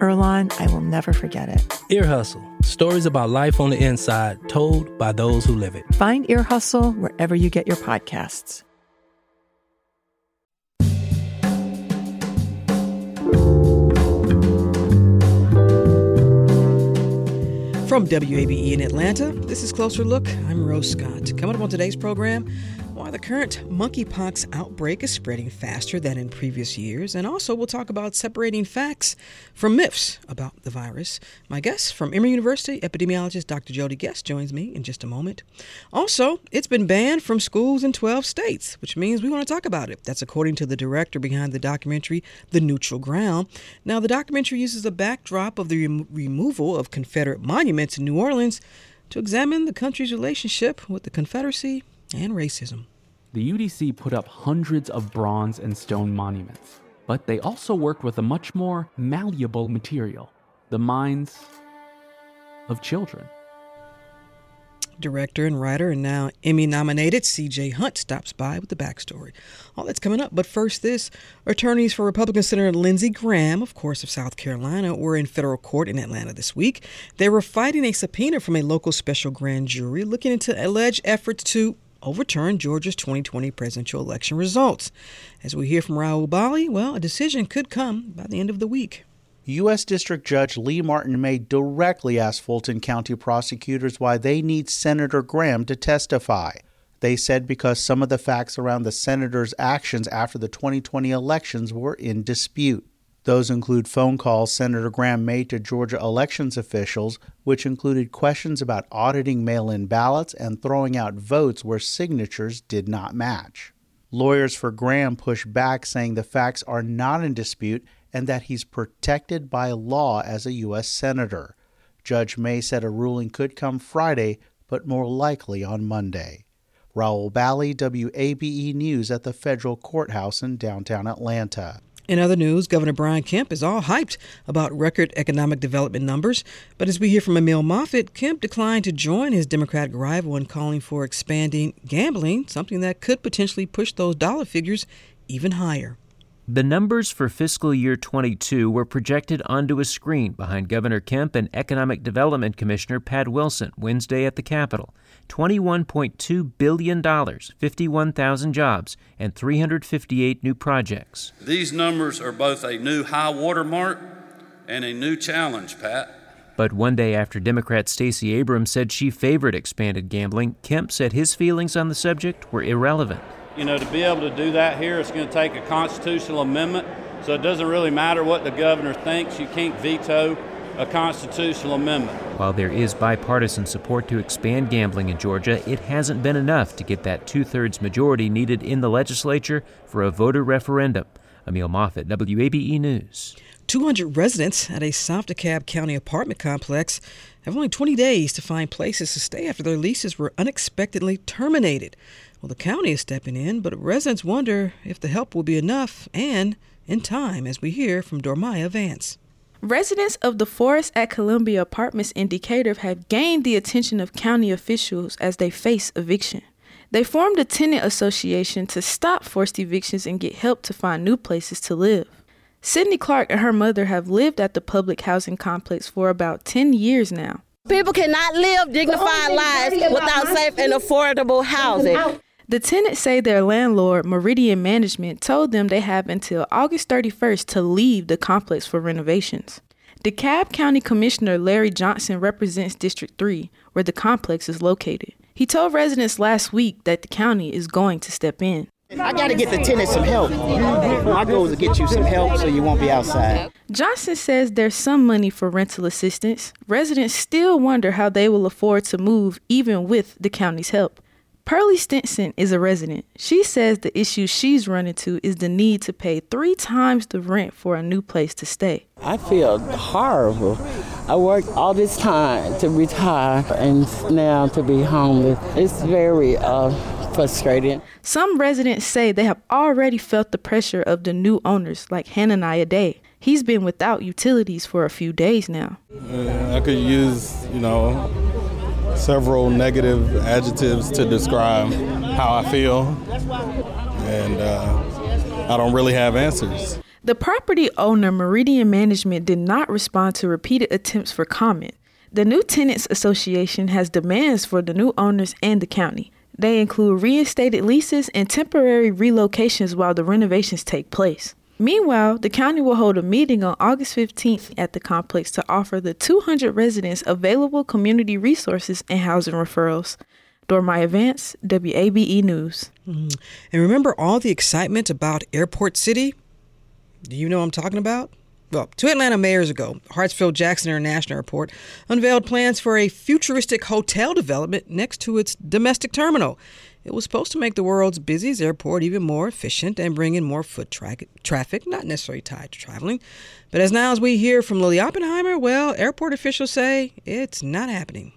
Earlonne, I will never forget it. Ear Hustle stories about life on the inside told by those who live it. Find Ear Hustle wherever you get your podcasts. From WABE in Atlanta, this is Closer Look. I'm Rose Scott. Coming up on today's program, why the current monkeypox outbreak is spreading faster than in previous years, and also we'll talk about separating facts from myths about the virus. My guest from Emory University, epidemiologist Dr. Jodie Guest, joins me in just a moment. Also, it's been banned from schools in 12 states, which means we want to talk about it. That's according to the director behind the documentary, The Neutral Ground. Now, the documentary uses a backdrop of the rem- removal of Confederate monuments in New Orleans to examine the country's relationship with the Confederacy and racism. The UDC put up hundreds of bronze and stone monuments, but they also worked with a much more malleable material the minds of children. Director and writer and now Emmy nominated CJ Hunt stops by with the backstory. All that's coming up, but first, this attorneys for Republican Senator Lindsey Graham, of course, of South Carolina, were in federal court in Atlanta this week. They were fighting a subpoena from a local special grand jury looking into alleged efforts to overturn Georgia's 2020 presidential election results. As we hear from Rahul Bali, well, a decision could come by the end of the week. U.S. District Judge Leigh Martin May directly asked Fulton County prosecutors why they need Senator Graham to testify. They said because some of the facts around the senator's actions after the 2020 elections were in dispute. Those include phone calls Senator Graham made to Georgia elections officials, which included questions about auditing mail in ballots and throwing out votes where signatures did not match. Lawyers for Graham pushed back, saying the facts are not in dispute and that he's protected by law as a U.S. Senator. Judge May said a ruling could come Friday, but more likely on Monday. Rahul Bali, WABE News at the federal courthouse in downtown Atlanta. In other news, Governor Brian Kemp is all hyped about record economic development numbers. But as we hear from Emil Moffatt, Kemp declined to join his Democratic rival in calling for expanding gambling, something that could potentially push those dollar figures even higher. The numbers for fiscal year 22 were projected onto a screen behind Governor Kemp and Economic Development Commissioner Pat Wilson Wednesday at the Capitol. $21.2 billion, 51,000 jobs, and 358 new projects. These numbers are both a new high watermark and a new challenge, Pat. But one day after Democrat Stacey Abrams said she favored expanded gambling, Kemp said his feelings on the subject were irrelevant. You know, to be able to do that here, it's going to take a constitutional amendment. So it doesn't really matter what the governor thinks. You can't veto a constitutional amendment. While there is bipartisan support to expand gambling in Georgia, it hasn't been enough to get that two thirds majority needed in the legislature for a voter referendum. Emil Moffatt, WABE News. 200 residents at a South DeKalb County apartment complex have only 20 days to find places to stay after their leases were unexpectedly terminated. Well, the county is stepping in, but residents wonder if the help will be enough and in time, as we hear from Dormaya Vance. Residents of the Forest at Columbia Apartments in Decatur have gained the attention of county officials as they face eviction. They formed a tenant association to stop forced evictions and get help to find new places to live. Sydney Clark and her mother have lived at the public housing complex for about 10 years now. People cannot live dignified lives without safe and affordable housing. The tenants say their landlord, Meridian Management, told them they have until August 31st to leave the complex for renovations. DeKalb County Commissioner Larry Johnson represents District 3, where the complex is located. He told residents last week that the county is going to step in. I got to get the tenants some help. My goal is to get you some help so you won't be outside. Johnson says there's some money for rental assistance. Residents still wonder how they will afford to move even with the county's help. Pearlie Stinson is a resident. She says the issue she's run into is the need to pay three times the rent for a new place to stay. I feel horrible. I worked all this time to retire and now to be homeless. It's very uh, frustrating. Some residents say they have already felt the pressure of the new owners, like Hananiah Day. He's been without utilities for a few days now. Uh, I could use, you know, several negative adjectives to describe how I feel, and uh, I don't really have answers. The property owner, Meridian Management, did not respond to repeated attempts for comment. The New Tenants Association has demands for the new owners and the county. They include reinstated leases and temporary relocations while the renovations take place. Meanwhile, the county will hold a meeting on August 15th at the complex to offer the 200 residents available community resources and housing referrals. Dormaya Vance, WABE News. Mm. And remember all the excitement about Airport City? Do you know what I'm talking about? Well, two Atlanta mayors ago, Hartsfield Jackson International Airport unveiled plans for a futuristic hotel development next to its domestic terminal. It was supposed to make the world's busiest airport even more efficient and bring in more foot tra- traffic, not necessarily tied to traveling. But as now as we hear from Lily Oppenheimer, well, airport officials say it's not happening.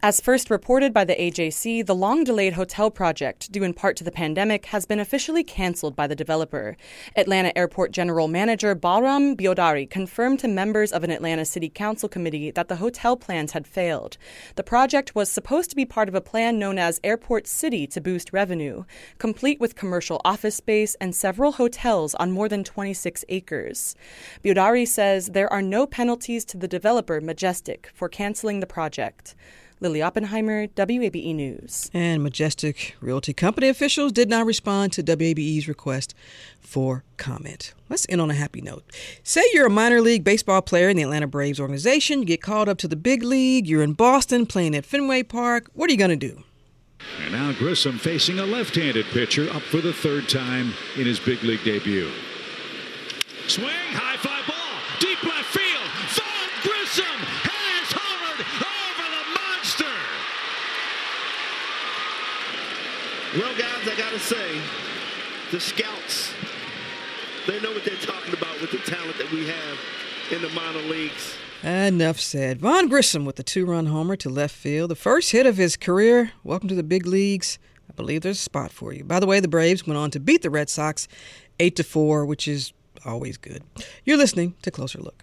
As first reported by the AJC, the long delayed hotel project, due in part to the pandemic, has been officially canceled by the developer. Atlanta Airport General Manager Balram Bheodari confirmed to members of an Atlanta City Council committee that the hotel plans had failed. The project was supposed to be part of a plan known as Airport City to boost revenue, complete with commercial office space and several hotels on more than 26 acres. Bheodari says there are no penalties to the developer, Majestic, for canceling the project. Lily Oppenheimer, WABE News. And Majestic Realty Company officials did not respond to WABE's request for comment. Let's end on a happy note. Say you're a minor league baseball player in the Atlanta Braves organization, you get called up to the big league, you're in Boston playing at Fenway Park. What are you going to do? And now Grissom facing a left handed pitcher up for the third time in his big league debut. Swing, high fly ball, deep left field. Vaughn Grissom has homered over the monster. Well, guys, I got to say, the scouts, they know what they're talking about with the talent that we have in the minor leagues. Enough said. Vaughn Grissom with the two run homer to left field. The first hit of his career. Welcome to the big leagues. I believe there's a spot for you. By the way, the Braves went on to beat the Red Sox 8 to 4, which is always good. You're listening to Closer Look.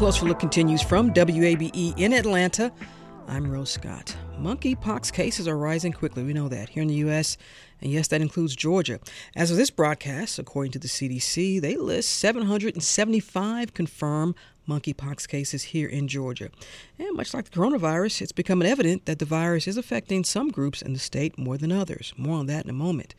Closer Look continues from WABE in Atlanta. I'm Rose Scott. Monkeypox cases are rising quickly. We know that here in the U.S., and yes, that includes Georgia. As of this broadcast, according to the CDC, they list 775 confirmed monkeypox cases here in Georgia. And much like the coronavirus, it's becoming evident that the virus is affecting some groups in the state more than others. More on that in a moment.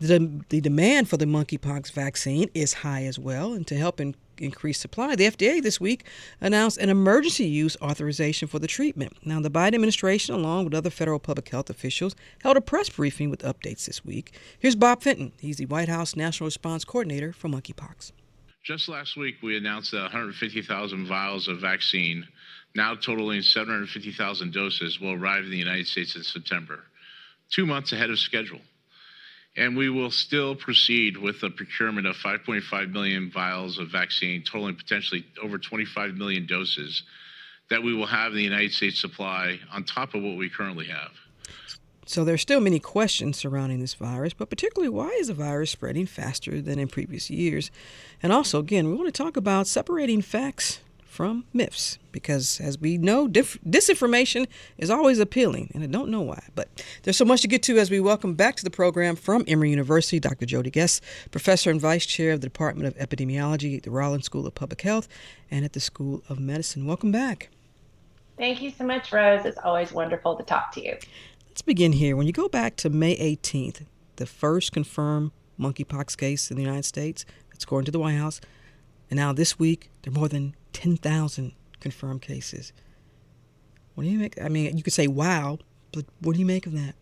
The, the demand for the monkeypox vaccine is high as well, and to help in, increase supply, the FDA this week announced an emergency use authorization for the treatment. Now, the Biden administration, along with other federal public health officials, held a press briefing with updates this week. Here's Bob Fenton. He's the White House National Response Coordinator for monkeypox. Just last week, we announced that 150,000 vials of vaccine, now totaling 750,000 doses, will arrive in the United States in September, two months ahead of schedule. And we will still proceed with the procurement of 5.5 million vials of vaccine, totaling potentially over 25 million doses that we will have in the United States supply on top of what we currently have. So there are still many questions surrounding this virus, but particularly why is the virus spreading faster than in previous years? And also, again, we want to talk about separating facts from myths because as we know dif- disinformation is always appealing and i don't know why but there's so much to get to as we welcome back to the program from emory university dr jodie guest professor and vice chair of the department of epidemiology at the rollins school of public health and at the school of medicine. Welcome back. Thank you so much rose. It's always wonderful to talk to you. Let's begin here. When you go back to may 18th the first confirmed monkeypox case in the united states that's according to the white house and now this week there are more than 10,000 confirmed cases. What do you make? I mean, you could say wow, but what do you make of that?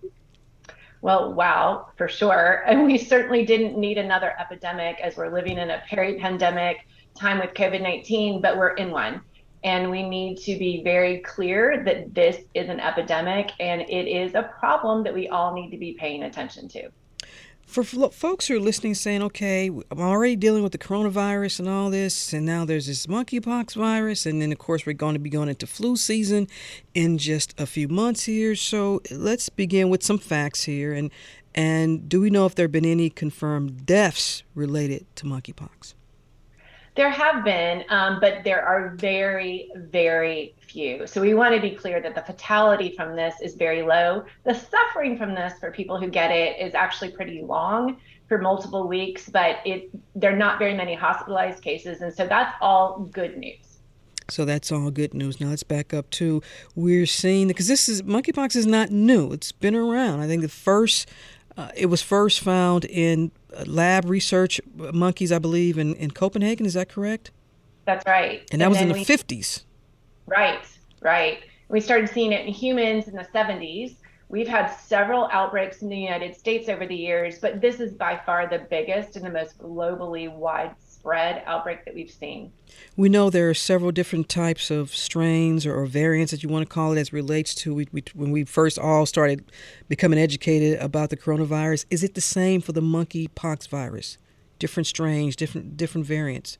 Well, wow, for sure. And we certainly didn't need another epidemic as we're living in a peri pandemic time with COVID 19, but we're in one. And we need to be very clear that this is an epidemic and it is a problem that we all need to be paying attention to for folks who are listening saying, okay, I'm already dealing with the coronavirus and all this, and now there's this monkeypox virus, and then of course we're going to be going into flu season in just a few months here. So let's begin with some facts here. And, and do we know if there have been any confirmed deaths related to monkeypox? There have been, um, but there are very, very few. So we want to be clear that the fatality from this is very low. The suffering from this for people who get it is actually pretty long for multiple weeks, but it there are not very many hospitalized cases, and so that's all good news. So that's all good news. Now let's back up to we're seeing because this is monkeypox is not new. It's been around. I think the first uh, it was first found in uh, lab research monkeys, I believe, in, in Copenhagen. Is that correct? That's right. And that and was in the we, 50s. Right, right. We started seeing it in humans in the 70s. We've had several outbreaks in the United States over the years, but this is by far the biggest and the most globally widespread spread outbreak that we've seen. We know there are several different types of strains or, or variants that you want to call it as relates to we, we, when we first all started becoming educated about the coronavirus. Is it the same for the monkeypox virus? Different strains, different different variants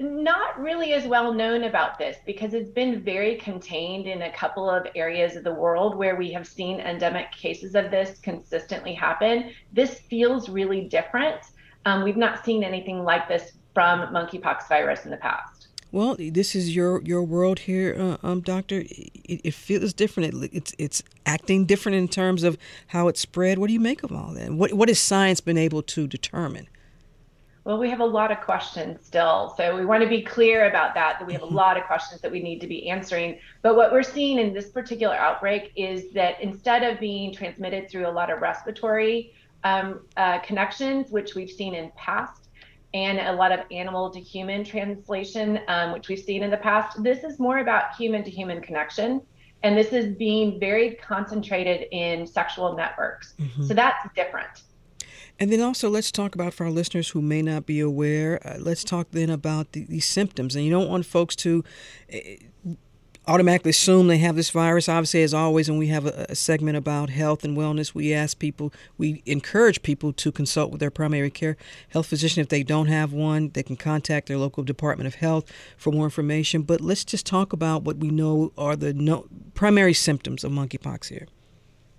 not really as well known about this because it's been very contained in a couple of areas of the world where we have seen endemic cases of this consistently happen. This feels really different. Um, we've not seen anything like this from monkeypox virus in the past. Well, this is your your world here, uh, um, doctor. It, it, feels different. It, it's it's acting different in terms of how it spread. What do you make of all that? What what has science been able to determine? Well, we have a lot of questions still. So we want to be clear about that, that we have a lot of questions that we need to be answering. But what we're seeing in this particular outbreak is that instead of being transmitted through a lot of respiratory um, uh, connections, which we've seen in past, and a lot of animal to human translation, um, which we've seen in the past. This is more about human to human connection. And this is being very concentrated in sexual networks. Mm-hmm. So that's different. And then also, let's talk about for our listeners who may not be aware, uh, let's talk then about the, these symptoms. And you don't want folks to uh, automatically assume they have this virus. Obviously, as always, when we have a, a, segment about health and wellness, we ask people, we encourage people to consult with their primary care health physician. If they don't have one, they can contact their local Department of Health for more information. But let's just talk about what we know are the no, primary symptoms of monkeypox here.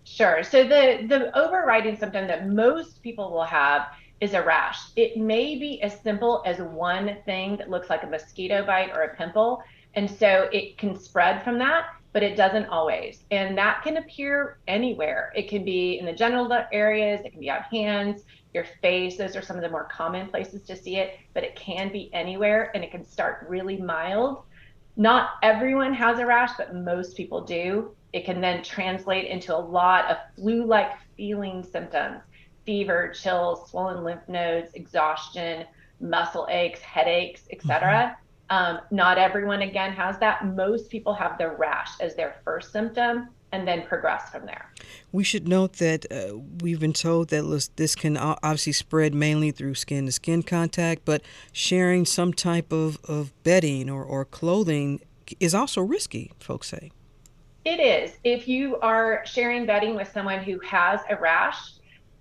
Sure. So the the overriding symptom that most people will have is a rash. It may be as simple as one thing that looks like a mosquito bite or a pimple and so it can spread from that, but it doesn't always. And that can appear anywhere. It can be in the genital areas, it can be on hands, your face. Those are some of the more common places to see it, but it can be anywhere and it can start really mild. Not everyone has a rash, but most people do. It can then translate into a lot of flu like feeling symptoms fever, chills, swollen lymph nodes, exhaustion, muscle aches, headaches, etc. Um, not everyone, again, has that. Most people have the rash as their first symptom and then progress from there. We should note that uh, we've been told that this can obviously spread mainly through skin to skin contact, but sharing some type of, of bedding or, or clothing is also risky, folks say. It is. If you are sharing bedding with someone who has a rash,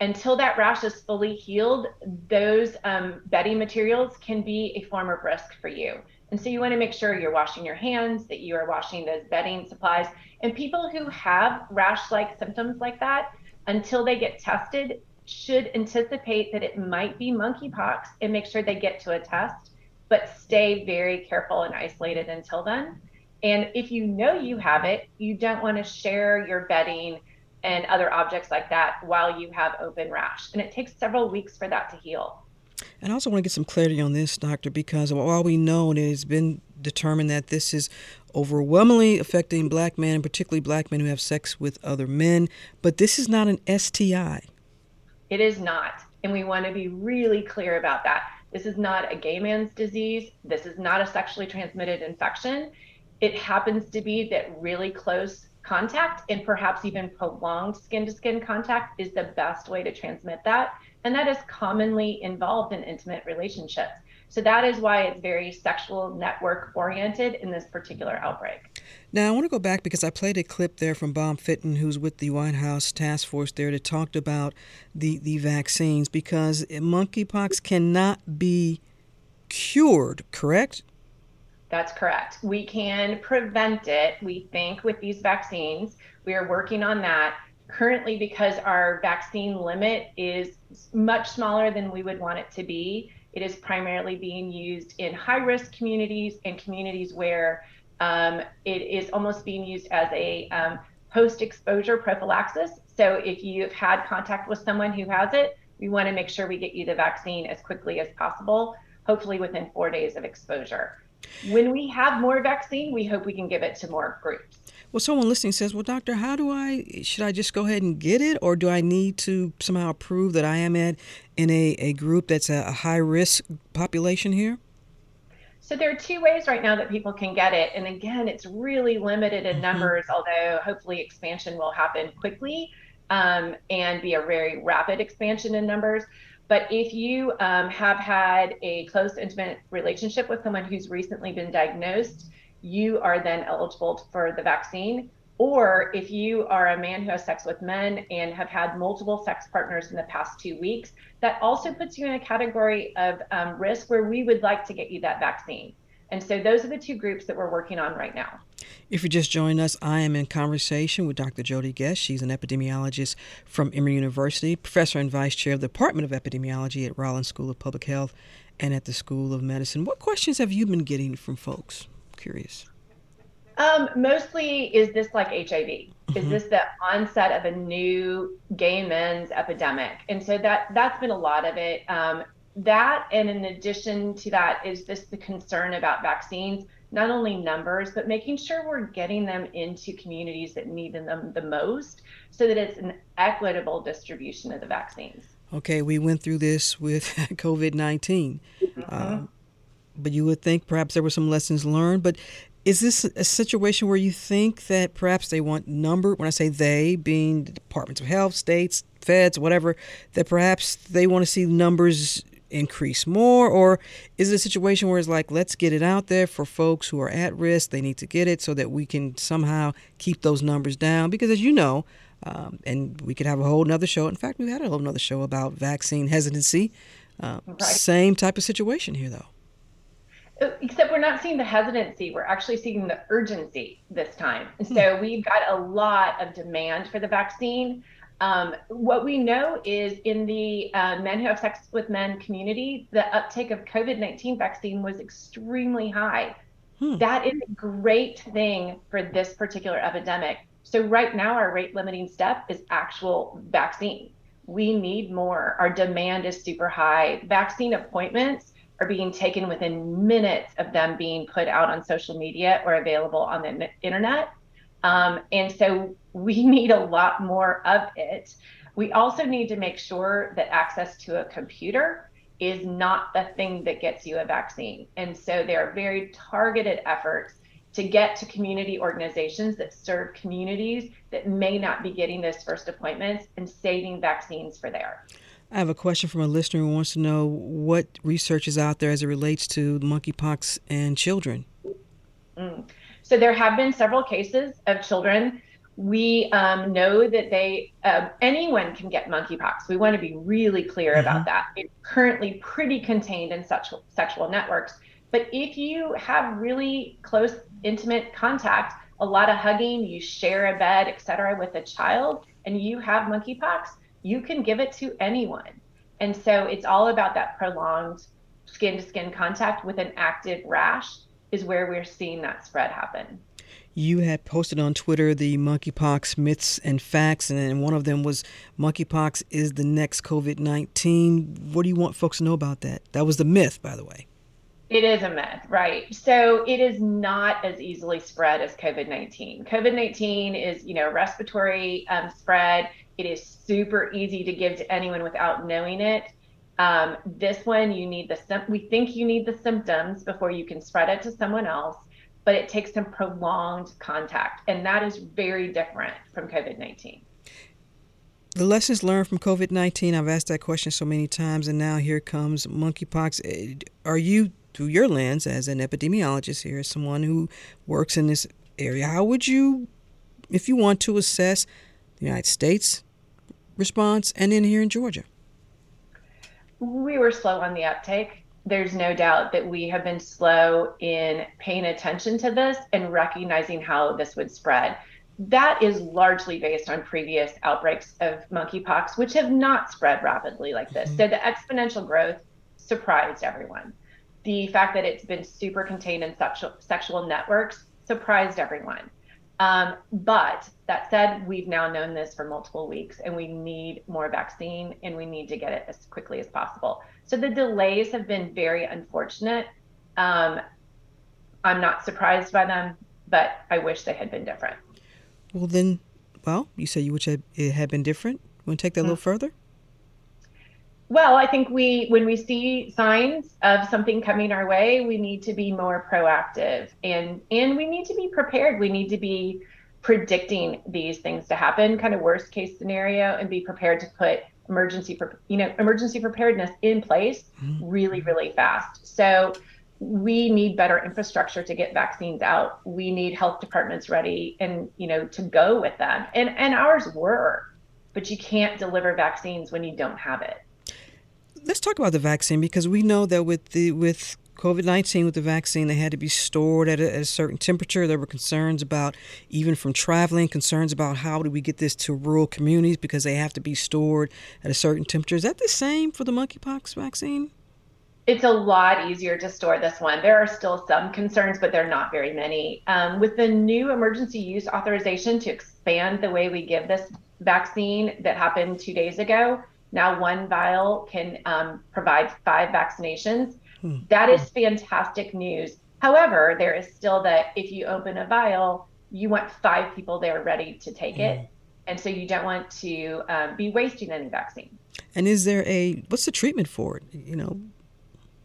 until that rash is fully healed, those um, bedding materials can be a form of risk for you. And so you want to make sure you're washing your hands, that you are washing those bedding supplies. And people who have rash like symptoms like that, until they get tested, should anticipate that it might be monkeypox and make sure they get to a test but stay very careful and isolated until then. And if you know you have it, you don't want to share your bedding and other objects like that while you have open rash. And it takes several weeks for that to heal. And I also want to get some clarity on this, doctor, because while we know and it has been determined that this is overwhelmingly affecting black men, and particularly black men who have sex with other men, but this is not an STI. It is not. And we want to be really clear about that. This is not a gay man's disease. This is not a sexually transmitted infection. It happens to be that really close contact and perhaps even prolonged skin to skin contact is the best way to transmit that. And that is commonly involved in intimate relationships. So that is why it's very sexual network oriented in this particular outbreak. Now, I want to go back because I played a clip there from Bob Fenton, who's with the White House task force there, that talked about the, the vaccines because monkeypox cannot be cured, correct? That's correct. We can prevent it, we think, with these vaccines. We are working on that. Currently, because our vaccine limit is much smaller than we would want it to be, it is primarily being used in high risk communities and communities where um, it is almost being used as a um, post exposure prophylaxis. So if you've had contact with someone who has it, we want to make sure we get you the vaccine as quickly as possible, hopefully within four days of exposure. When we have more vaccine, we hope we can give it to more groups. Well, someone listening says, "Well, doctor, how do I? Should I just go ahead and get it, or do I need to somehow prove that I am at in a, a group that's a, a high risk population here?" So there are two ways right now that people can get it, and again, it's really limited in mm-hmm. numbers. Although hopefully expansion will happen quickly um, and be a very rapid expansion in numbers. But if you um, have had a close, intimate relationship with someone who's recently been diagnosed you are then eligible for the vaccine. Or if you are a man who has sex with men and have had multiple sex partners in the past two weeks, that also puts you in a category of um, risk where we would like to get you that vaccine. And so those are the two groups that we're working on right now. If you just joined us, I am in conversation with Dr. Jodie Guest. She's an epidemiologist from Emory University, professor and vice chair of the Department of Epidemiology at Rollins School of Public Health and at the School of Medicine. What questions have you been getting from folks? Curious. Um, mostly, is this like HIV? Mm-hmm. Is this the onset of a new gay men's epidemic? And so that that's been a lot of it. Um, that, and in addition to that, is this the concern about vaccines? Not only numbers, but making sure we're getting them into communities that need them the most, so that it's an equitable distribution of the vaccines. Okay, we went through this with COVID 19. Mm-hmm. Um, but you would think perhaps there were some lessons learned. But is this a situation where you think that perhaps they want number? When I say they, being the departments of health, states, feds, whatever, that perhaps they want to see numbers increase more, or is it a situation where it's like let's get it out there for folks who are at risk? They need to get it so that we can somehow keep those numbers down. Because as you know. Um, and we could have a whole nother show. In fact, we've had a whole nother show about vaccine hesitancy. Uh, right. Same type of situation here, though except we're not seeing the hesitancy we're actually seeing the urgency this time. So hmm. we've got a lot of demand for the vaccine. Um, what we know is in the uh, men who have sex with men community the uptake of covid-19 vaccine was extremely high. Hmm. that is a great thing for this particular epidemic. So right now our rate limiting step is actual vaccine. We need more. Our demand is super high. Vaccine appointments are being taken within minutes of them being put out on social media or available on the internet. Um, and so we need a lot more of it. We also need to make sure that access to a computer is not the thing that gets you a vaccine. And so there are very targeted efforts to get to community organizations that serve communities that may not be getting those first appointments and saving vaccines for there. I have a question from a listener who wants to know what research is out there as it relates to monkeypox and children. Mm. So there have been several cases of children. We um, know that they uh, anyone can get monkeypox. We want to be really clear mm-hmm. about that. It's currently pretty contained in sexual sexual networks. But if you have really close, intimate contact, a lot of hugging, you share a bed, etc., with a child, and you have monkeypox, you can give it to anyone. And so it's all about that prolonged skin to skin contact with an active rash is where we're seeing that spread happen. You had posted on Twitter the monkeypox myths and facts, and one of them was monkeypox is the next COVID 19. What do you want folks to know about that? That was the myth, by the way. It is a myth, right? So it is not as easily spread as COVID 19. COVID 19 is, you know, respiratory um, spread. It is super easy to give to anyone without knowing it. Um, this one, you need the we think you need the symptoms before you can spread it to someone else, but it takes some prolonged contact, and that is very different from COVID 19. The lessons learned from COVID 19, I've asked that question so many times, and now here comes monkeypox. Eh, are you, through your lens as an epidemiologist here, as someone who works in this area, how would you, if you want to assess the United States response and in here in Georgia? we were slow on the uptake. There's no doubt that we have been slow in paying attention to this and recognizing how this would spread. That is largely based on previous outbreaks of monkeypox, which have not spread rapidly like this. Mm-hmm. So the exponential growth surprised everyone. The fact that it's been super contained in sexual, sexual networks surprised everyone. Um, but that said, we've now known this for multiple weeks and we need more vaccine and we need to get it as quickly as possible. So the delays have been very unfortunate. Um, I'm not surprised by them, but I wish they had been different. Well, then, well, you said you wish it had been different. Want to take that mm-hmm. a little mm. further? Well, I think we, when we see signs of something coming our way, we need to be more proactive and and we need to be prepared. We need to be predicting these things to happen, kind of worst case scenario, and be prepared to put emergency, you know, emergency preparedness in place mm-hmm. really, really fast. So we need better infrastructure to get vaccines out. We need health departments ready and you know to go with them. And and ours were, but you can't deliver vaccines when you don't have it let's talk about the vaccine because we know that with the with COVID 19 with the vaccine, they had to be stored at a, at a, certain temperature. There were concerns about, even from traveling, concerns about how do we get this to rural communities because they have to be stored at a certain temperature. Is that the same for the monkeypox vaccine? It's a lot easier to store this one. There are still some concerns, but they're not very many. Um, with the new emergency use authorization to expand the way we give this vaccine that happened two days ago, now, one vial can um, provide five vaccinations. Hmm. That is fantastic news. However, there is still that if you open a vial, you want five people there ready to take hmm. it. And so you don't want to um, be wasting any vaccine. And is there a, what's the treatment for it? You know,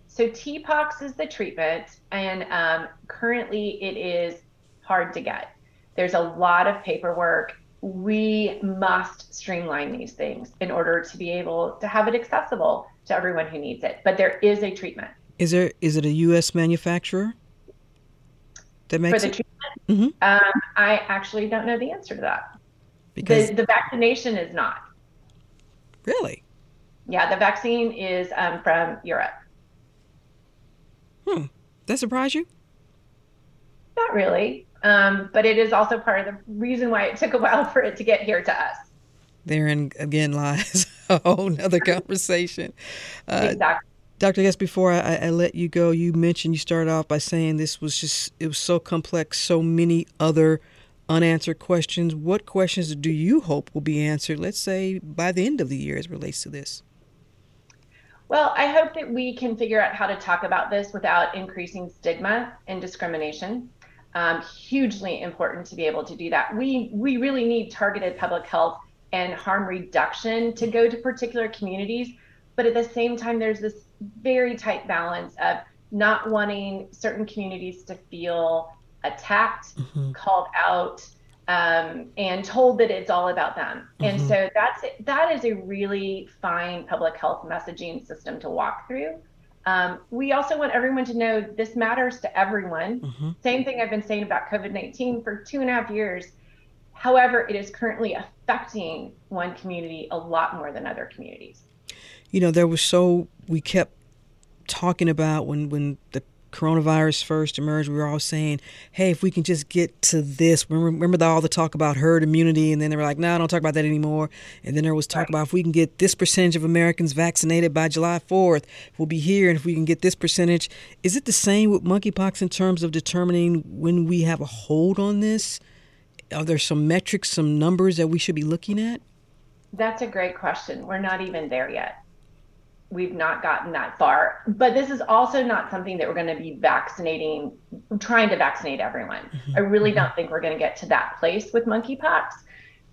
so TPOXX is the treatment, and um, currently it is hard to get. There's a lot of paperwork we must streamline these things in order to be able to have it accessible to everyone who needs it. But there is a treatment. Is there is it a U.S. manufacturer that makes For the it? treatment? Mm-hmm. Um, I actually don't know the answer to that. Because the, the vaccination is not. Really? Yeah, the vaccine is um, from Europe. Hmm. That surprise you? Not really. Um, but it is also part of the reason why it took a while for it to get here to us. Therein again lies a whole nother conversation. Uh, exactly. Dr. Guest, before I, I, let you go, you mentioned you started off by saying this was just, it was so complex, so many other unanswered questions. What questions do you hope will be answered, let's say, by the end of the year as relates to this? Well, I hope that we can figure out how to talk about this without increasing stigma and discrimination um, hugely important to be able to do that. We we really need targeted public health and harm reduction to go to particular communities, but at the same time, there's this very tight balance of not wanting certain communities to feel attacked, mm-hmm. called out, um, and told that it's all about them. Mm-hmm. And so that's that is a really fine public health messaging system to walk through. Um, we also want everyone to know this matters to everyone. Mm-hmm. Same thing I've been saying about COVID 19 for two and a half years. However, it is currently affecting one community a lot more than other communities. You know, there was so, we kept talking about when, when the coronavirus first emerged, we were all saying, hey, if we can just get to this, remember, remember the, all the talk about herd immunity, and then they were like, no, I don't talk about that anymore. And then there was talk right. about if we can get this percentage of Americans vaccinated by July 4th, we'll be here, and if we can get this percentage. Is it the same with monkeypox in terms of determining when we have a hold on this? Are there some metrics, some numbers that we should be looking at? That's a great question. We're not even there yet we've not gotten that far. But this is also not something that we're going to be vaccinating, trying to vaccinate everyone. Mm-hmm. I really mm-hmm. don't think we're going to get to that place with monkeypox.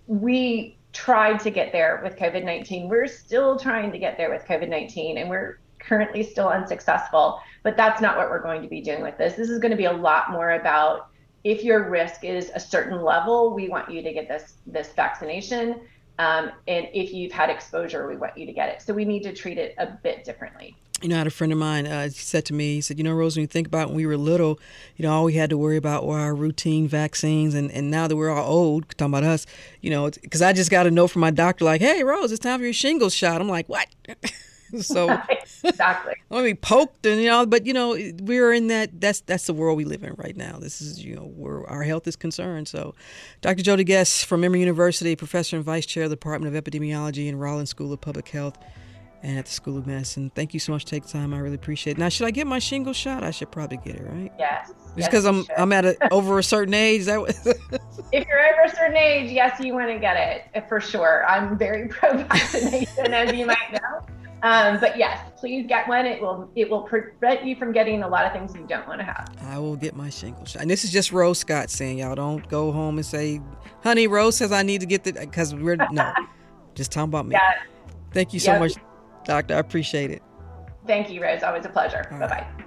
We tried to get there with COVID 19. We're still trying to get there with COVID 19, and we're currently still unsuccessful. But that's not what we're going to be doing with this. This is going to be a lot more about if your risk is a certain level, we want you to get this this vaccination um, and if you've had exposure, we want you to get it. So we need to treat it a bit differently. You know, I had a friend of mine uh, said to me, he said, you know, Rose, when you think about when we were little, you know, all we had to worry about were our routine vaccines. And, and now that we're all old, talking about us, you know, because I just got a note from my doctor like, hey, Rose, it's time for your shingles shot. I'm like, what? so exactly. I mean, poked and you know, but you know, we're in that. That's that's the world we live in right now. This is you know where our health is concerned. So, Dr. Jodie Guest from Emory University, professor and vice chair of the Department of Epidemiology and Rollins School of Public Health. And at the School of Medicine. Thank you so much for taking time. I really appreciate it. Now, should I get my shingle shot? I should probably get it, right? Yes. Just because yes, I'm I'm at a, over a certain age. That if you're over a certain age, yes, you want to get it for sure. I'm very pro vaccination, as you might know. Um, but yes, please get one. It will it will prevent you from getting a lot of things you don't want to have. I will get my shingle shot. And this is just Rose Scott saying, y'all don't go home and say, "Honey, Rose says I need to get the," because we're no, just talking about me. Yeah. Thank you so yep. much, Doctor. I appreciate it. Thank you, Rose. Always a pleasure. Bye bye.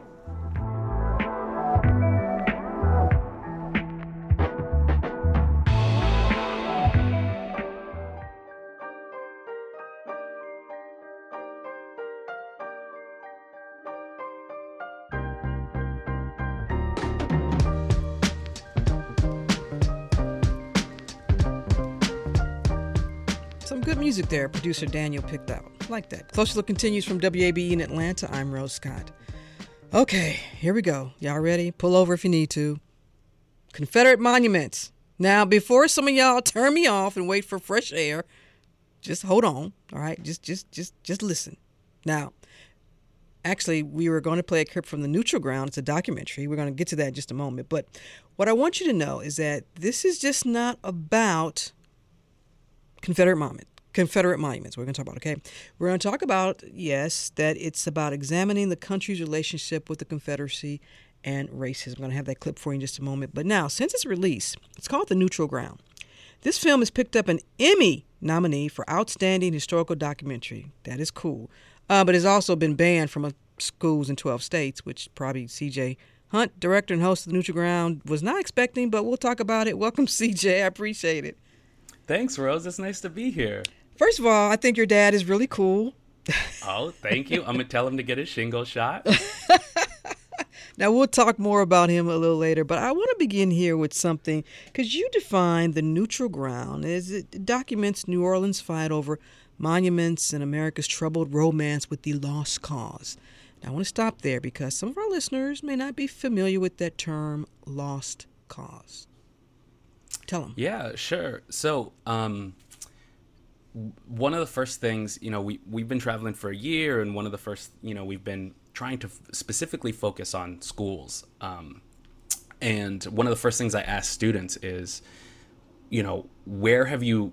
Music there, producer Daniel picked out. Like that. Closer Look continues from WABE in Atlanta. I'm Rose Scott. Okay, here we go. Y'all ready? Pull over if you need to. Confederate monuments. Now, before some of y'all turn me off and wait for fresh air, just hold on. All right, just just just just listen. Now, actually, we were going to play a clip from the Neutral Ground. It's a documentary. We're going to get to that in just a moment. But what I want you to know is that this is just not about Confederate monument, Confederate monuments. We're going to talk about, okay? We're going to talk about, yes, that it's about examining the country's relationship with the Confederacy and racism. I'm going to have that clip for you in just a moment. But now, since its release, it's called The Neutral Ground. This film has picked up an Emmy nominee for Outstanding Historical Documentary. That is cool. Uh, but it's also been banned from schools in 12 states, which probably CJ Hunt, director and host of The Neutral Ground, was not expecting, but we'll talk about it. Welcome, CJ. I appreciate it. Thanks, Rose. It's nice to be here. First of all, I think your dad is really cool. oh, thank you. I'm gonna tell him to get his shingle shot. now we'll talk more about him a little later, but I want to begin here with something because you define the neutral ground as it documents New Orleans' fight over monuments and America's troubled romance with the lost cause. Now I want to stop there because some of our listeners may not be familiar with that term, lost cause. Tell them. Yeah, sure. So, um, one of the first things, you know, we, we've been traveling for a year, and one of the first, you know, we've been trying to f- specifically focus on schools. Um, and one of the first things I ask students is, you know, where have you,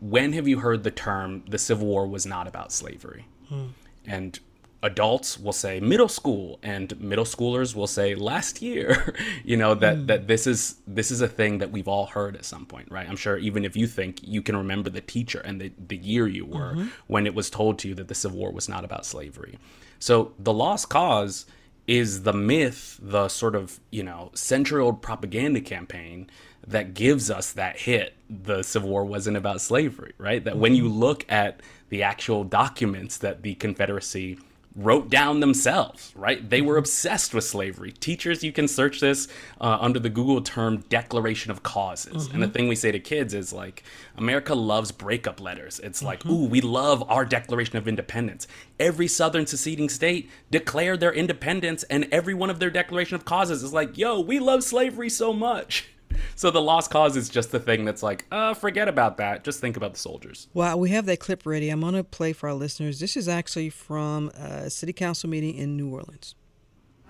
when have you heard the term the Civil War was not about slavery? Hmm. And adults will say middle school and middle schoolers will say last year you know that mm. that this is this is a thing that we've all heard at some point right i'm sure even if you think you can remember the teacher and the, the year you were mm-hmm. when it was told to you that the civil war was not about slavery so the lost cause is the myth the sort of you know century old propaganda campaign that gives us that hit the civil war wasn't about slavery right that mm-hmm. when you look at the actual documents that the confederacy wrote down themselves, right? They were obsessed with slavery. Teachers, you can search this uh, under the Google term Declaration of Causes. And the Mhm. thing we say to kids is like, America loves breakup letters. It's like, ooh, we love our Declaration of Independence. Every Southern seceding state declared their independence, and every one of their Declaration of Causes is like, yo, we love slavery so much. So the lost cause is just the thing that's like, uh, forget about that. Just think about the soldiers. Wow, we have that clip ready. I'm going to play for our listeners. This is actually from a city council meeting in New Orleans.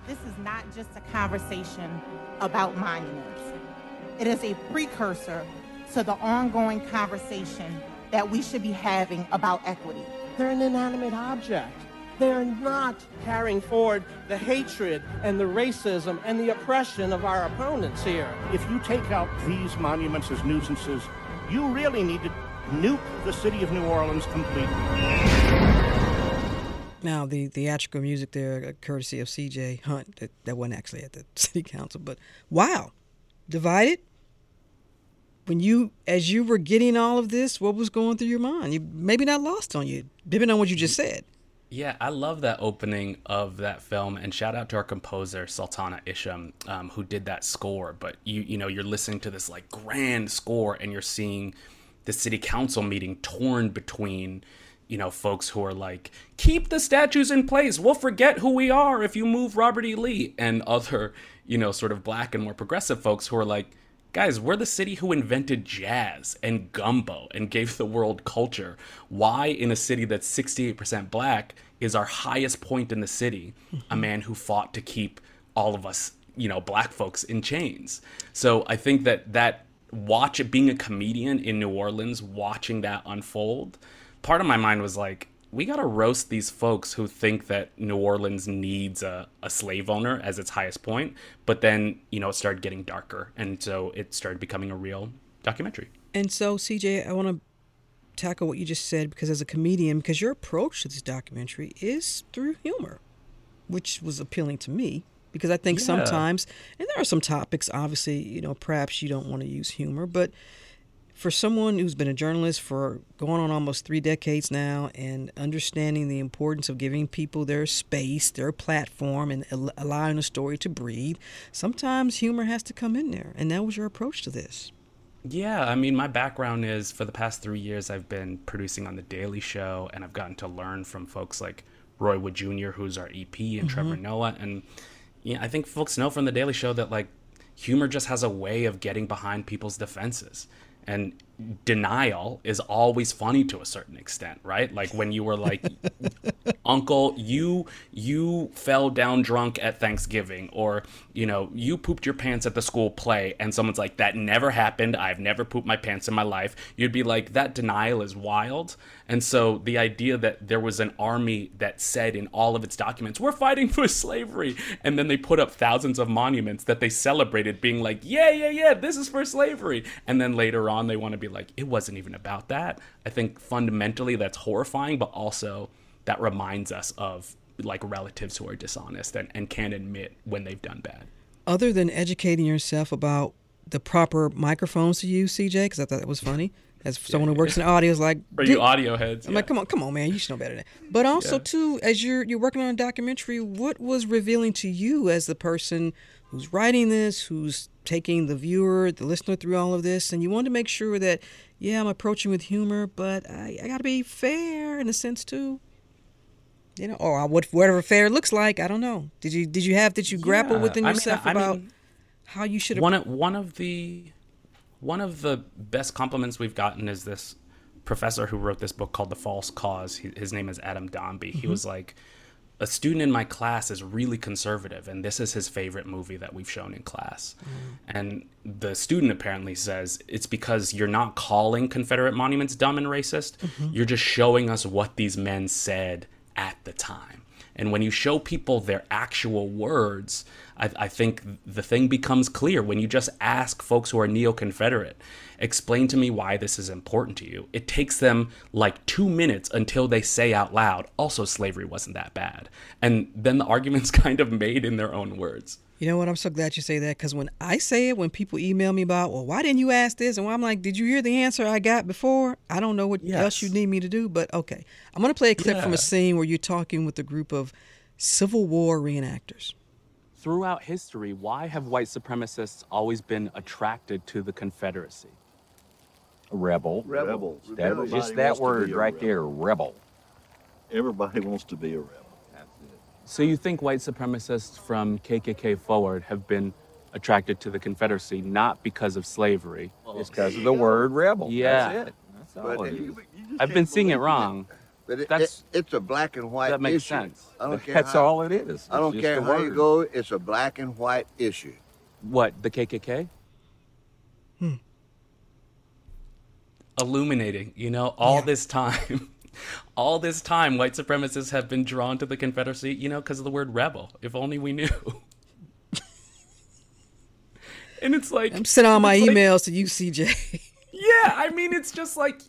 This is not just a conversation about monuments. It is a precursor to the ongoing conversation that we should be having about equity. They're an inanimate object. They're not carrying forward the hatred and the racism and the oppression of our opponents here. If you take out these monuments as nuisances, you really need to nuke the city of New Orleans completely. Now, the theatrical music there, uh, courtesy of C.J. Hunt, that, that wasn't actually at the city council, but wow, divided. When you, as you were getting all of this, what was going through your mind? You maybe not lost on you, depending on what you just said. Yeah, I love that opening of that film, and shout out to our composer Sultana Isham, um, who did that score. But you, you know, you're listening to this like grand score, and you're seeing the city council meeting torn between, you know, folks who are like, keep the statues in place. We'll forget who we are if you move Robert E. Lee, and other, you know, sort of black and more progressive folks who are like, Guys, we're the city who invented jazz and gumbo and gave the world culture. Why, in a city that's 68% black, is our highest point in the city a mm-hmm. man who fought to keep all of us, you know, black folks in chains? So I think that that watch it being a comedian in New Orleans, watching that unfold, part of my mind was like, we got to roast these folks who think that New Orleans needs a, a slave owner as its highest point. But then, you know, it started getting darker. And so it started becoming a real documentary. And so, CJ, I want to tackle what you just said because as a comedian, because your approach to this documentary is through humor, which was appealing to me because I think Yeah. sometimes, and there are some topics, obviously, you know, perhaps you don't want to use humor, but for someone who's been a journalist for going on almost three decades now and understanding the importance of giving people their space, their platform, and al- allowing a story to breathe, sometimes humor has to come in there. And that was your approach to this. Yeah, I mean, my background is for the past three years, I've been producing on The Daily Show, and I've gotten to learn from folks like Roy Wood Jr., who's our EP, and Trevor Mhm. Noah. And yeah, I think folks know from The Daily Show that like humor just has a way of getting behind people's defenses. And denial is always funny to a certain extent, right? Like when you were like, uncle you you fell down drunk at thanksgiving or you know you pooped your pants at the school play and someone's like that never happened. I've never pooped my pants in my life. You'd be like that denial is wild. And so the idea that there was an army that said in all of its documents we're fighting for slavery and then they put up thousands of monuments that they celebrated being like yeah yeah yeah this is for slavery. And then later on they want to be like it wasn't even about that. I think fundamentally that's horrifying but also that reminds us of like relatives who are dishonest and, and can't admit when they've done bad. Other than educating yourself about the proper microphones to use, CJ, because I thought that was funny. As someone who works in audio, is like, For you audio heads, I'm like, come on, come on, man, you should know better than that. But also Yeah. too, as you're you're working on a documentary, what was revealing to you as the person who's writing this, who's taking the viewer, the listener through all of this, and you want to make sure that, yeah, I'm approaching with humor, but I, I got to be fair in a sense too. You know, or what whatever fair looks like. I don't know. Did you did you have did you grapple Yeah, within I mean, yourself I about mean, how you should one of, one of the one of the best compliments we've gotten is this professor who wrote this book called The False Cause. He, his name is Adam Domby. He Mhm. was like, a student in my class is really conservative, and this is his favorite movie that we've shown in class. And the student apparently says it's because you're not calling Confederate monuments dumb and racist. Mhm. You're just showing us what these men said at the time. And when you show people their actual words, I, I think the thing becomes clear. When you just ask folks who are neo Confederate, explain to me why this is important to you, it takes them like two minutes until they say out loud, also, slavery wasn't that bad. And then the argument's kind of made in their own words. You know what? I'm so glad you say that because when I say it, when people email me about, well, why didn't you ask this? And I'm like, did you hear the answer I got before? I don't know what yes. else you need me to do, but okay. I'm going to play a clip yeah. from a scene where you're talking with a group of Civil War reenactors. Throughout history, why have white supremacists always been attracted to the Confederacy? rebel. Rebel. That, just that word right rebel. there, rebel. Everybody wants to be a rebel. So you think white supremacists from KKK forward have been attracted to the Confederacy not because of slavery? It's because of the word rebel. Yeah. That's it. That's all it is. you- you I've been seeing it wrong. But it, That's- it, it's a black and white that makes issue. sense. I don't care That's how, all it is. I don't care just a how you go. It's a black and white issue. What, the KKK? Hmm. Illuminating, you know, all this time. All this time, white supremacists have been drawn to the Confederacy, you know, because of the word rebel. If only we knew. and it's like I'm sending all my it's like- emails to you, CJ. Yeah, I mean, it's just like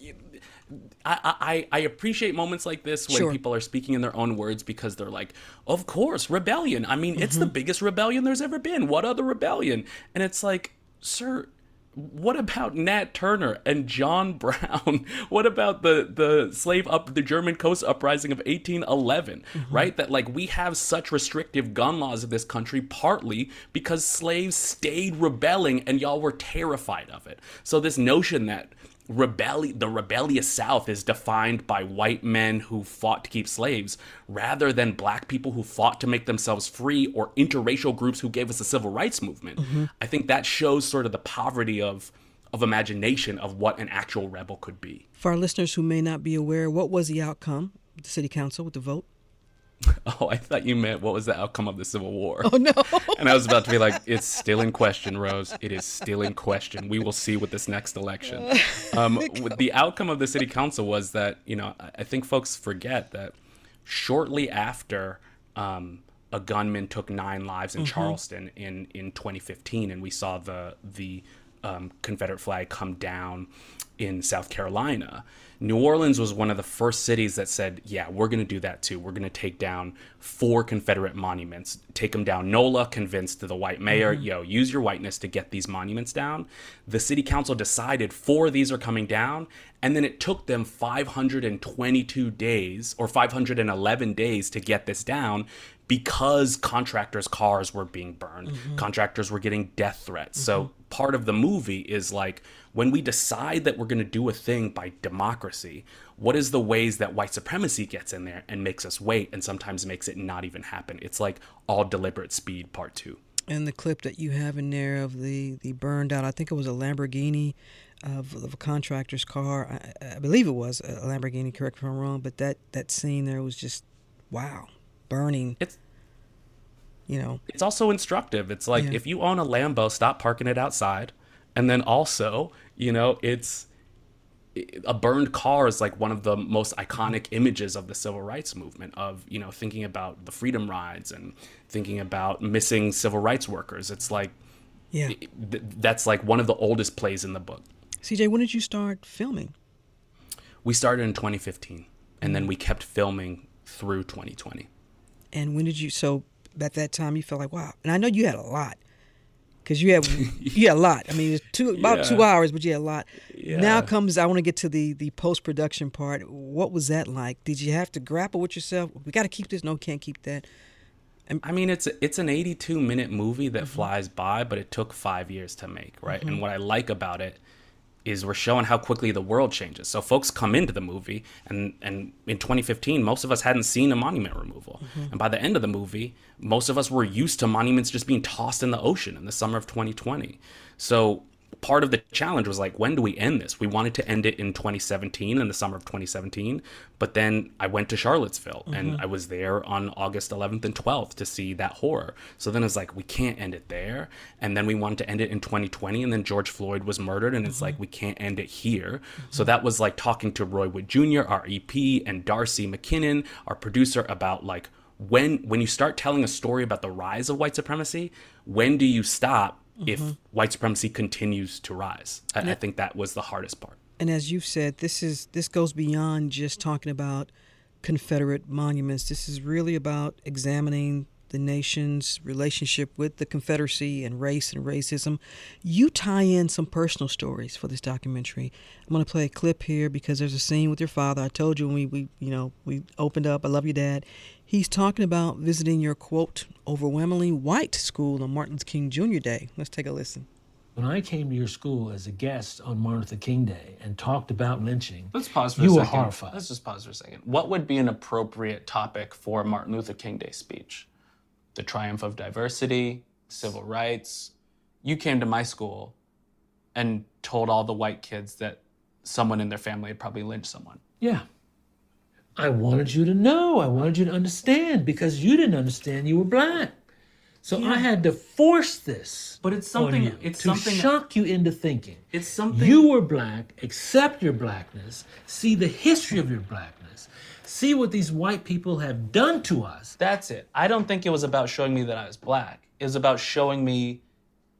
I, I, I appreciate moments like this when Sure. people are speaking in their own words because they're like, of course, rebellion. I mean, it's the Mm-hmm. biggest rebellion there's ever been. What other rebellion? And it's like, sir, what about Nat Turner and John Brown? what about the the slave up the German coast uprising of 1811? Mm-hmm. Right? That like we have such restrictive gun laws in this country partly because slaves stayed rebelling and y'all were terrified of it. So this notion that rebelli- the rebellious South is defined by white men who fought to keep slaves rather than black people who fought to make themselves free or interracial groups who gave us the civil rights movement. Mm-hmm. I think that shows sort of the poverty of of imagination of what an actual rebel could be. For our listeners who may not be aware, what was the outcome the city council with the vote? Oh, I thought you meant what was the outcome of the Civil War. Oh no. And I was about to be like, it's still in question, Rose. It is still in question. We will see with this next election. Um, the outcome of the city council was that, you know, I think folks forget that shortly after um, a gunman took nine lives in Mhm. Charleston in, in 2015, and we saw the the um, Confederate flag come down in South Carolina. New Orleans was one of the first cities that said, "Yeah, we're going to do that too. We're going to take down four Confederate monuments. Take them down." NOLA convinced the white mayor, Mhm. "Yo, use your whiteness to get these monuments down." The city council decided four of these are coming down, and then it took them 522 days or 511 days to get this down because contractors' cars were being burned. Mhm. Contractors were getting death threats. So part of the movie is like when we decide that we're going to do a thing by democracy, what is the ways that white supremacy gets in there and makes us wait and sometimes makes it not even happen? It's like all deliberate speed part 2. And the clip that you have in there of the, the burned out, I think it was a Lamborghini of, of a contractor's car. I, I believe it was a Lamborghini, correct me if I'm wrong, but that, that scene there was just, wow, burning. It's, you know, It's also instructive. It's like Yeah. if you own a Lambo, stop parking it outside. And then also, you know, it's a burned car is like one of the most iconic images of the civil rights movement of, you know, thinking about the freedom rides and thinking about missing civil rights workers. It's like Yeah. th- that's like one of the oldest plays in the book. CJ, when did you start filming? We started in 2015 and then mm-hmm. we kept filming through 2020. And when did you, so at that time you felt like, wow. And I know you had a lot. Because you had you had a lot. I mean, it was two about Yeah. two hours, but you had a lot. Yeah. Now comes I want to get to the the post production part. What was that like? Did you have to grapple with yourself? We got to keep this. No, can't keep that. I mean, it's it's an 82 minute movie Mm-hmm. that flies by, but it took five years to make, right? Mhm. And what I like about it is we're showing how quickly the world changes. So folks come into the movie, and and in 2015, most of us hadn't seen a monument removal, Mhm. and by the end of the movie, most of us were used to monuments just being tossed in the ocean in the summer of 2020. So part of the challenge was like when do we end this? We wanted to end it in 2017 in the summer of 2017 but then i went to charlottesville and Mhm. i was there on august 11th and 12th to see that horror. So then it's like we can't end it there. And then we wanted to end it in 2020 and then george floyd was murdered and it's like we can't end it here. So that was like talking to roy wood jr our ep and darcy mckinnon our producer about like when when you start telling a story about the rise of white supremacy when do you stop if Mhm. white supremacy continues to rise. I, I think that was the hardest part. And as you've said, this is this goes beyond just talking about Confederate monuments. This is really about examining the nation's relationship with the Confederacy and race and racism. You tie in some personal stories for this documentary. I'm going to play a clip here because there's a scene with your father. I told you when we, we you know, we opened up. I love you, Dad. He's talking about visiting your quote overwhelmingly white school on Martin Luther King Jr. Day. Let's take a listen. When I came to your school as a guest on Martin Luther King Day and talked about lynching, Let's pause for you a were second. horrified. Let's just pause for a second. What would be an appropriate topic for Martin Luther King Day speech? The triumph of diversity, civil rights. You came to my school and told all the white kids that someone in their family had probably lynched someone. Yeah. I wanted you to know. I wanted you to understand because you didn't understand you were black. So I had to force this. But it's on something- you it's to something- shock you into thinking. It's something You were black, accept your blackness, see the history of your blackness, see what these white people have done to us. That's it. I don't think it was about showing me that I was black. It was about showing me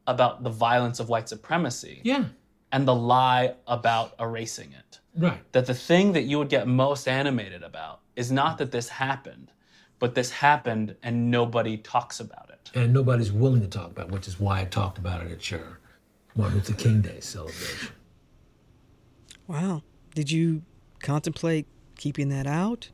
about the violence of white supremacy. Yeah. And the lie about erasing it. Right. That the thing that you would get most animated about is not that this happened, but this happened and nobody talks about it. And nobody's willing to talk about, it, which is why I talked about it at your Martin Luther King Day celebration. Wow. Did you contemplate keeping that out?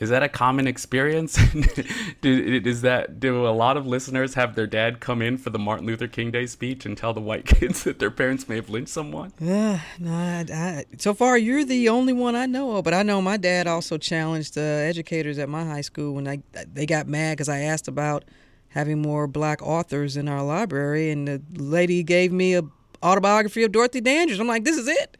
Is that a common experience? is that do a lot of listeners have their dad come in for the Martin Luther King Day speech and tell the white kids that their parents may have lynched someone? Yeah, no. I, I, so far, you're the only one I know of. But I know my dad also challenged uh, educators at my high school when I they got mad because I asked about having more black authors in our library, and the lady gave me a autobiography of Dorothy Dandridge. I'm like, this is it.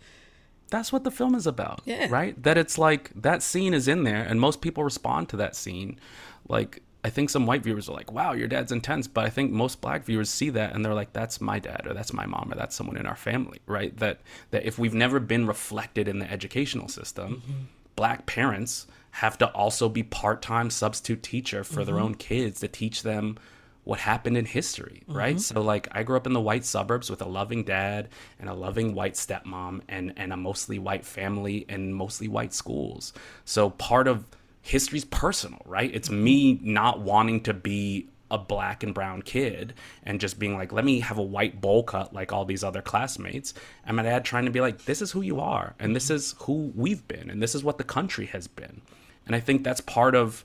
That's what the film is about. Yeah. Right? That it's like that scene is in there and most people respond to that scene. Like I think some white viewers are like, "Wow, your dad's intense," but I think most black viewers see that and they're like, "That's my dad or that's my mom or that's someone in our family." Right? That that if we've never been reflected in the educational system, black parents have to also be part-time substitute teacher for their Mhm. own kids to teach them what happened in history, right? Mhm. So like I grew up in the white suburbs with a loving dad and a loving white stepmom and and a mostly white family and mostly white schools. So part of history's personal, right? It's me not wanting to be a black and brown kid and just being like, let me have a white bowl cut like all these other classmates. And my dad trying to be like, this is who you are, and this is who we've been, and this is what the country has been. And I think that's part of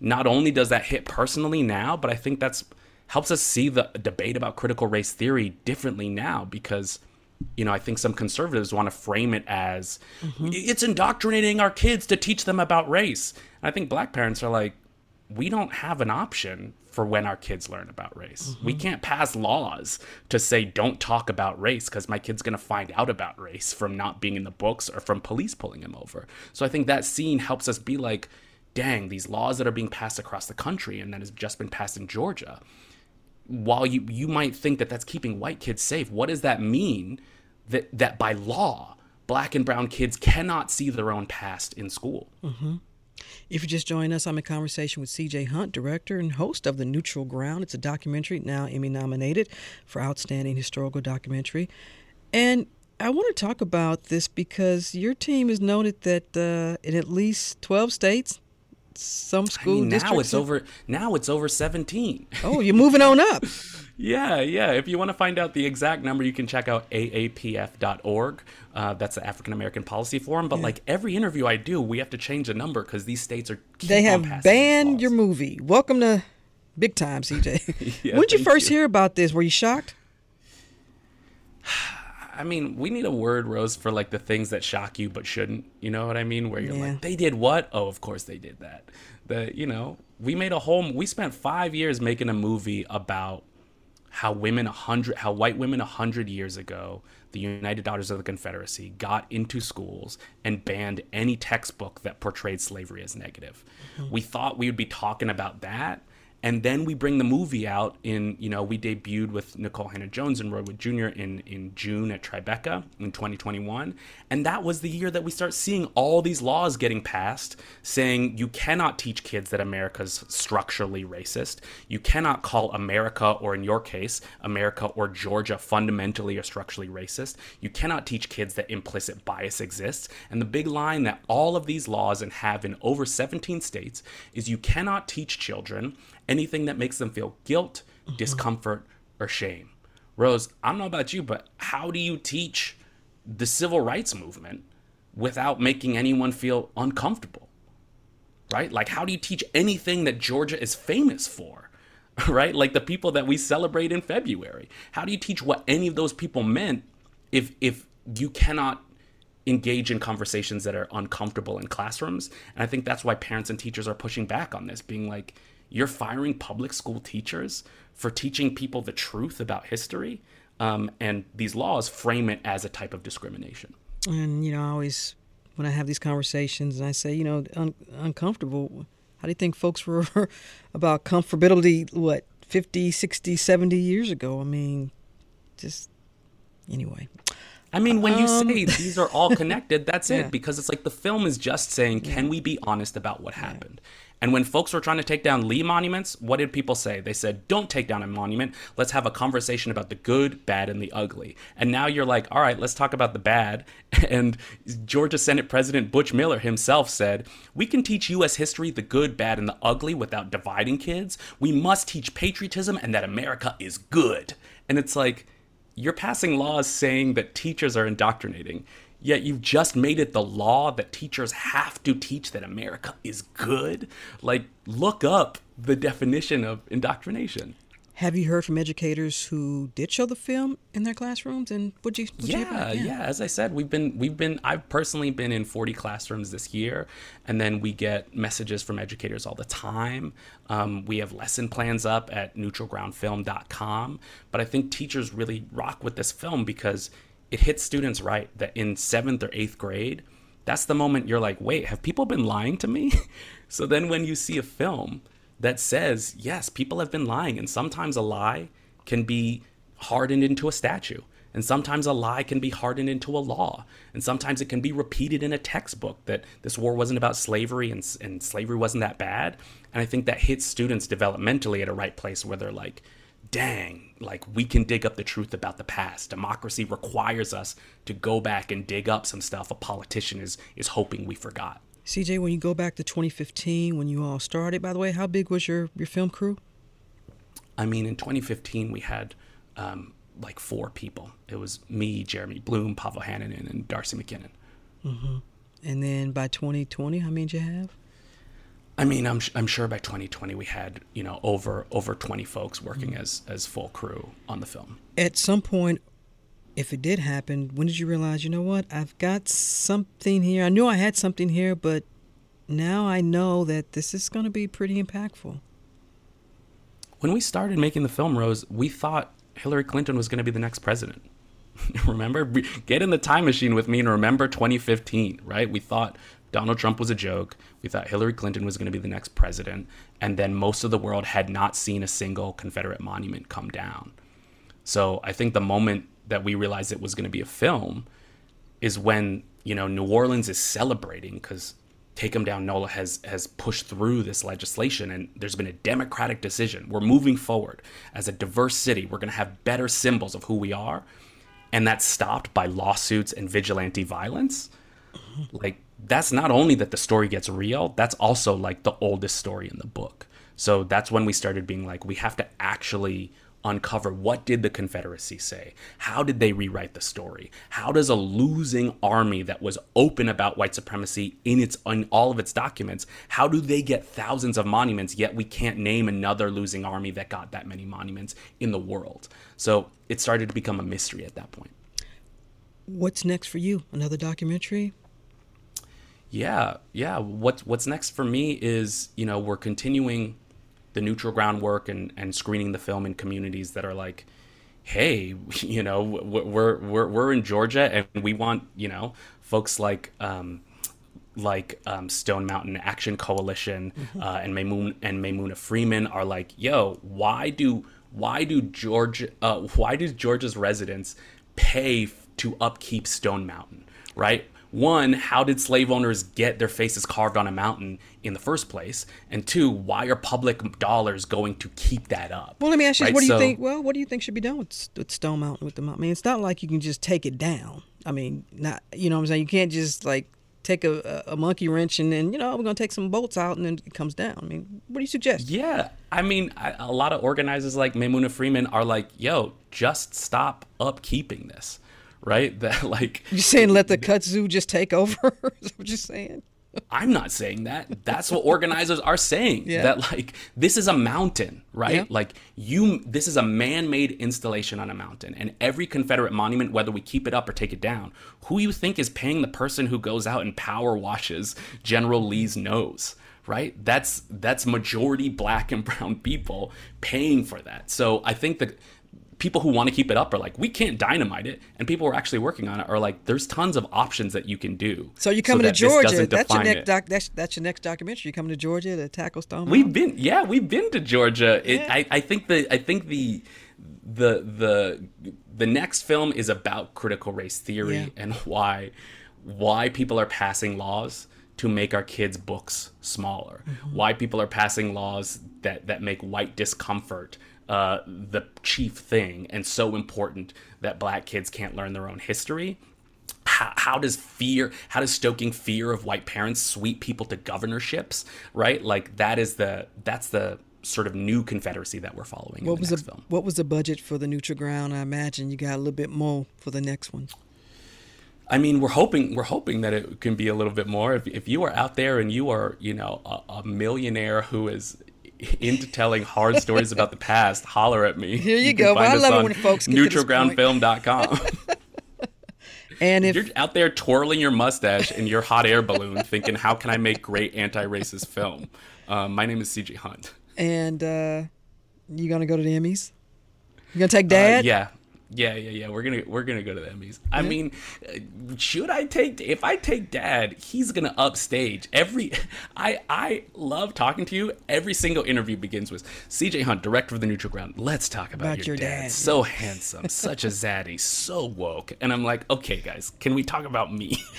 not only does that hit personally now, but I think that's helps us see the debate about critical race theory differently now because you know, I think some conservatives want to frame it as mm-hmm. it's indoctrinating our kids to teach them about race. And I think black parents are like, we don't have an option for when our kids learn about race. Mm-hmm. We can't pass laws to say don't talk about race because my kid's going to find out about race from not being in the books or from police pulling him over. So I think that scene helps us be like, dang, these laws that are being passed across the country and that has just been passed in Georgia. While you you might think that that's keeping white kids safe, what does that mean that that by law black and brown kids cannot see their own past in school? hmm If you just joined us, I'm in conversation with CJ Hunt, director and host of The Neutral Ground. It's a documentary now Emmy nominated for Outstanding Historical Documentary. And I want to talk about this because your team has noted that uh, in at least 12 states, some I school mean, now it's over. Now it's over seventeen. Oh, you're moving on up. Yeah, yeah. If you want to find out the exact number, you can check out aapf.org. Uh, that's the African American Policy Forum. But Yeah. like every interview I do, we have to change the number because these states are. keep They have banned your movie. Welcome to big time, CJ. Yeah, when did you first hear about this? Were you shocked? I mean, we need a word, Rose, for like the things that shock you but shouldn't. You know what I mean? Where you're Yeah. like, they did what? Oh, of course they did that. The you know, we made a whole. We spent five years making a movie about how women a hundred, how white women a hundred years ago, the United Daughters of the Confederacy, got into schools and banned any textbook that portrayed slavery as negative. Mhm. We thought we would be talking about that. And then we bring the movie out in, you know, we debuted with Nikole Hannah-Jones and Roy Wood Jr. in, in June at Tribeca in 2021. And that was the year that we start seeing all these laws getting passed saying you cannot teach kids that America's structurally racist. You cannot call America, or in your case, America or Georgia, fundamentally or structurally racist. You cannot teach kids that implicit bias exists. And the big line that all of these laws and have in over 17 states is you cannot teach children anything that makes them feel guilt, mm-hmm. discomfort, or shame. Rose, I don't know about you, but how do you teach the civil rights movement without making anyone feel uncomfortable? Right? Like, how do you teach anything that Georgia is famous for? Right? Like the people that we celebrate in February. How do you teach what any of those people meant if if you cannot engage in conversations that are uncomfortable in classrooms? And I think that's why parents and teachers are pushing back on this, being like, you're firing public school teachers for teaching people the truth about history. Um, and these laws frame it as a type of discrimination. And, you know, I always, when I have these conversations and I say, you know, un- uncomfortable, how do you think folks were about comfortability, what, 50, 60, 70 years ago? I mean, just, anyway. I mean, when you um, say these are all connected, that's yeah. it. Because it's like the film is just saying, can we be honest about what happened? And when folks were trying to take down Lee monuments, what did people say? They said, don't take down a monument. Let's have a conversation about the good, bad, and the ugly. And now you're like, all right, let's talk about the bad. And Georgia Senate President Butch Miller himself said, we can teach U.S. history, the good, bad, and the ugly without dividing kids. We must teach patriotism and that America is good. And it's like, you're passing laws saying that teachers are indoctrinating. Yet you've just made it the law that teachers have to teach that America is good. Like, look up the definition of indoctrination. Have you heard from educators who did show the film in their classrooms? And would you? Would yeah, you yeah. As I said, we've been we've been I've personally been in 40 classrooms this year, and then we get messages from educators all the time. Um, we have lesson plans up at neutralgroundfilm.com. But I think teachers really rock with this film because it hits students right that in seventh or eighth grade, that's the moment you're like, wait, have people been lying to me? so then when you see a film that says, yes, people have been lying, and sometimes a lie can be hardened into a statue. And sometimes a lie can be hardened into a law. And sometimes it can be repeated in a textbook that this war wasn't about slavery and, and slavery wasn't that bad. And I think that hits students developmentally at a right place where they're like, dang, like we can dig up the truth about the past. Democracy requires us to go back and dig up some stuff a politician is is hoping we forgot. CJ, when you go back to 2015, when you all started, by the way, how big was your, your film crew? I mean, in 2015, we had um, like four people. It was me, Jeremy Bloom, Pavel Hannanen, and Darcy McKinnon. Mm-hmm. And then by 2020, how many did you have? I mean, I'm I'm sure by 2020 we had you know over over 20 folks working mm-hmm. as as full crew on the film. At some point, if it did happen, when did you realize? You know what? I've got something here. I knew I had something here, but now I know that this is going to be pretty impactful. When we started making the film, Rose, we thought Hillary Clinton was going to be the next president. remember, get in the time machine with me and remember 2015, right? We thought Donald Trump was a joke. We thought Hillary Clinton was going to be the next president. And then most of the world had not seen a single Confederate monument come down. So I think the moment that we realized it was going to be a film is when, you know, New Orleans is celebrating because Take 'em Down NOLA has has pushed through this legislation and there's been a democratic decision. We're moving forward as a diverse city. We're going to have better symbols of who we are. And that's stopped by lawsuits and vigilante violence. Like that's not only that the story gets real, that's also like the oldest story in the book. So that's when we started being like, we have to actually uncover what did the confederacy say? How did they rewrite the story? How does a losing army that was open about white supremacy in its in all of its documents how do they get thousands of monuments yet we can't name another losing army that got that many monuments in the world? So it started to become a mystery at that point. What's next for you? Another documentary yeah, yeah. What's what's next for me is you know we're continuing the neutral ground work and and screening the film in communities that are like, hey, you know, we're we're we're in Georgia and we want you know folks like. Um, like um, Stone Mountain Action Coalition mm-hmm. uh, and Maymoon and Maimuna Freeman are like, yo, why do why do Georgia uh, why do Georgia's residents pay to upkeep Stone Mountain, right? One, how did slave owners get their faces carved on a mountain in the first place? And two, why are public dollars going to keep that up? Well, let me ask you, right? what do you so, think? Well, what do you think should be done with, with Stone Mountain? With the mountain, I mean, it's not like you can just take it down. I mean, not you know what I'm saying. You can't just like take a, a monkey wrench and then you know we're gonna take some bolts out and then it comes down. I mean, what do you suggest? Yeah, I mean, I, a lot of organizers like Maimuna Freeman are like, "Yo, just stop upkeeping this." Right? That like you're saying let the kudzu just take over? Is what you're saying? I'm not saying that. That's what organizers are saying. Yeah. That like this is a mountain, right? Yeah. Like you this is a man-made installation on a mountain. And every Confederate monument, whether we keep it up or take it down, who you think is paying the person who goes out and power washes General Lee's nose? Right? That's that's majority black and brown people paying for that. So I think that people who want to keep it up are like, we can't dynamite it. And people who are actually working on it are like, there's tons of options that you can do. So you're coming to Georgia. That's your next doc. That's that's your next documentary. You're coming to Georgia to tackle Stone. We've been, yeah, we've been to Georgia. It, I, I think the, I think the, the, the, the next film is about critical race theory Yeah. and why, why people are passing laws to make our kids' books smaller. Mhm. Why people are passing laws that that make white discomfort uh, the chief thing and so important that black kids can't learn their own history how, how does fear how does stoking fear of white parents sweep people to governorships right like that is the that's the sort of new confederacy that we're following What the was the film what was the budget for the neutral ground? I imagine you got a little bit more for the next one. I mean, we're hoping we're hoping that it can be a little bit more. If, if you are out there and you are, you know, a, a millionaire who is into telling hard stories about the past, holler at me. Here you can go. Well, I love it when folks get neutralgroundfilm.com. And if you're out there twirling your mustache in your hot air balloon, thinking, "How can I make great anti-racist film?" Um, my name is CJ Hunt. and uh, you gonna go to the Emmys? You gonna take Uh, Dad? yeah. Yeah, yeah, yeah. We're gonna we're gonna go to the Emmys. I mean, should I take if I take Dad, he's gonna upstage every. I I love talking to you. Every single interview begins with CJ Hunt, director of the Neutral Ground. Let's talk about, About your, your dad. dad, So handsome, such a zaddy, so woke. And I'm like, okay, guys, can we talk about me?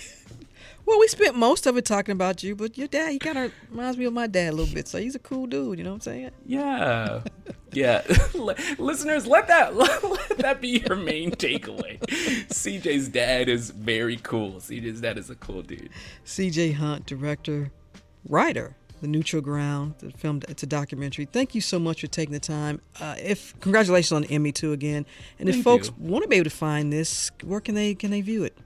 Well, we spent most of it talking about you, but your dad, he kind of reminds me of my dad a little bit. So he's a cool dude. You know what I'm saying? Yeah, yeah. Listeners, let that let that be your main takeaway. CJ's dad is very cool. CJ's dad is a cool dude. C.J. Hunt, director, writer, The Neutral Ground, the film. It's a documentary. Thank you so much for taking the time. Uh, if congratulations on Emmy too again. And if Thank folks you. want to be able to find this, where can they can they view it?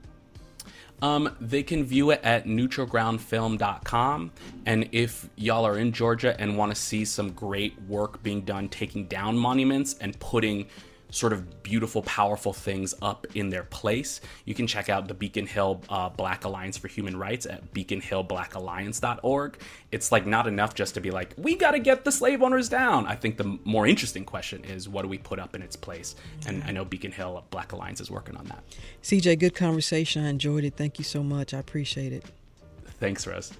Um, they can view it at neutralgroundfilm.com. And if y'all are in Georgia and want to see some great work being done taking down monuments and putting sort of beautiful, powerful things up in their place, you can check out the Beacon Hill uh, Black Alliance for Human Rights at beaconhillblackalliance.org. It's like not enough just to be like, we got to get the slave owners down. I think the more interesting question is, what do we put up in its place? And I know Beacon Hill Black Alliance is working on that. CJ, good conversation. I enjoyed it. Thank you so much. I appreciate it. Thanks, Rose.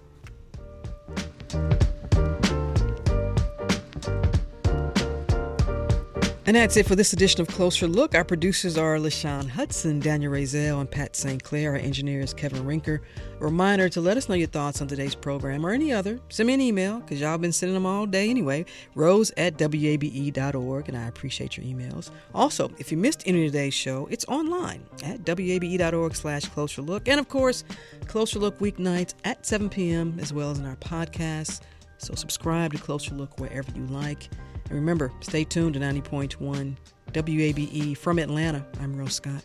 And that's it for this edition of Closer Look. Our producers are LaShawn Hudson, Daniel Razel, and Pat St. Clair. Our engineer is Kevin Rinker. A reminder to let us know your thoughts on today's program or any other. Send me an email, because y'all been sending them all day anyway. Rose at WABE.org, and I appreciate your emails. Also, if you missed any of today's show, it's online at WABE.org slash Closer Look. And of course, Closer Look weeknights at 7 p.m., as well as in our podcasts. So subscribe to Closer Look wherever you like. And remember, stay tuned to 90.1 WABE from Atlanta. I'm Rose Scott.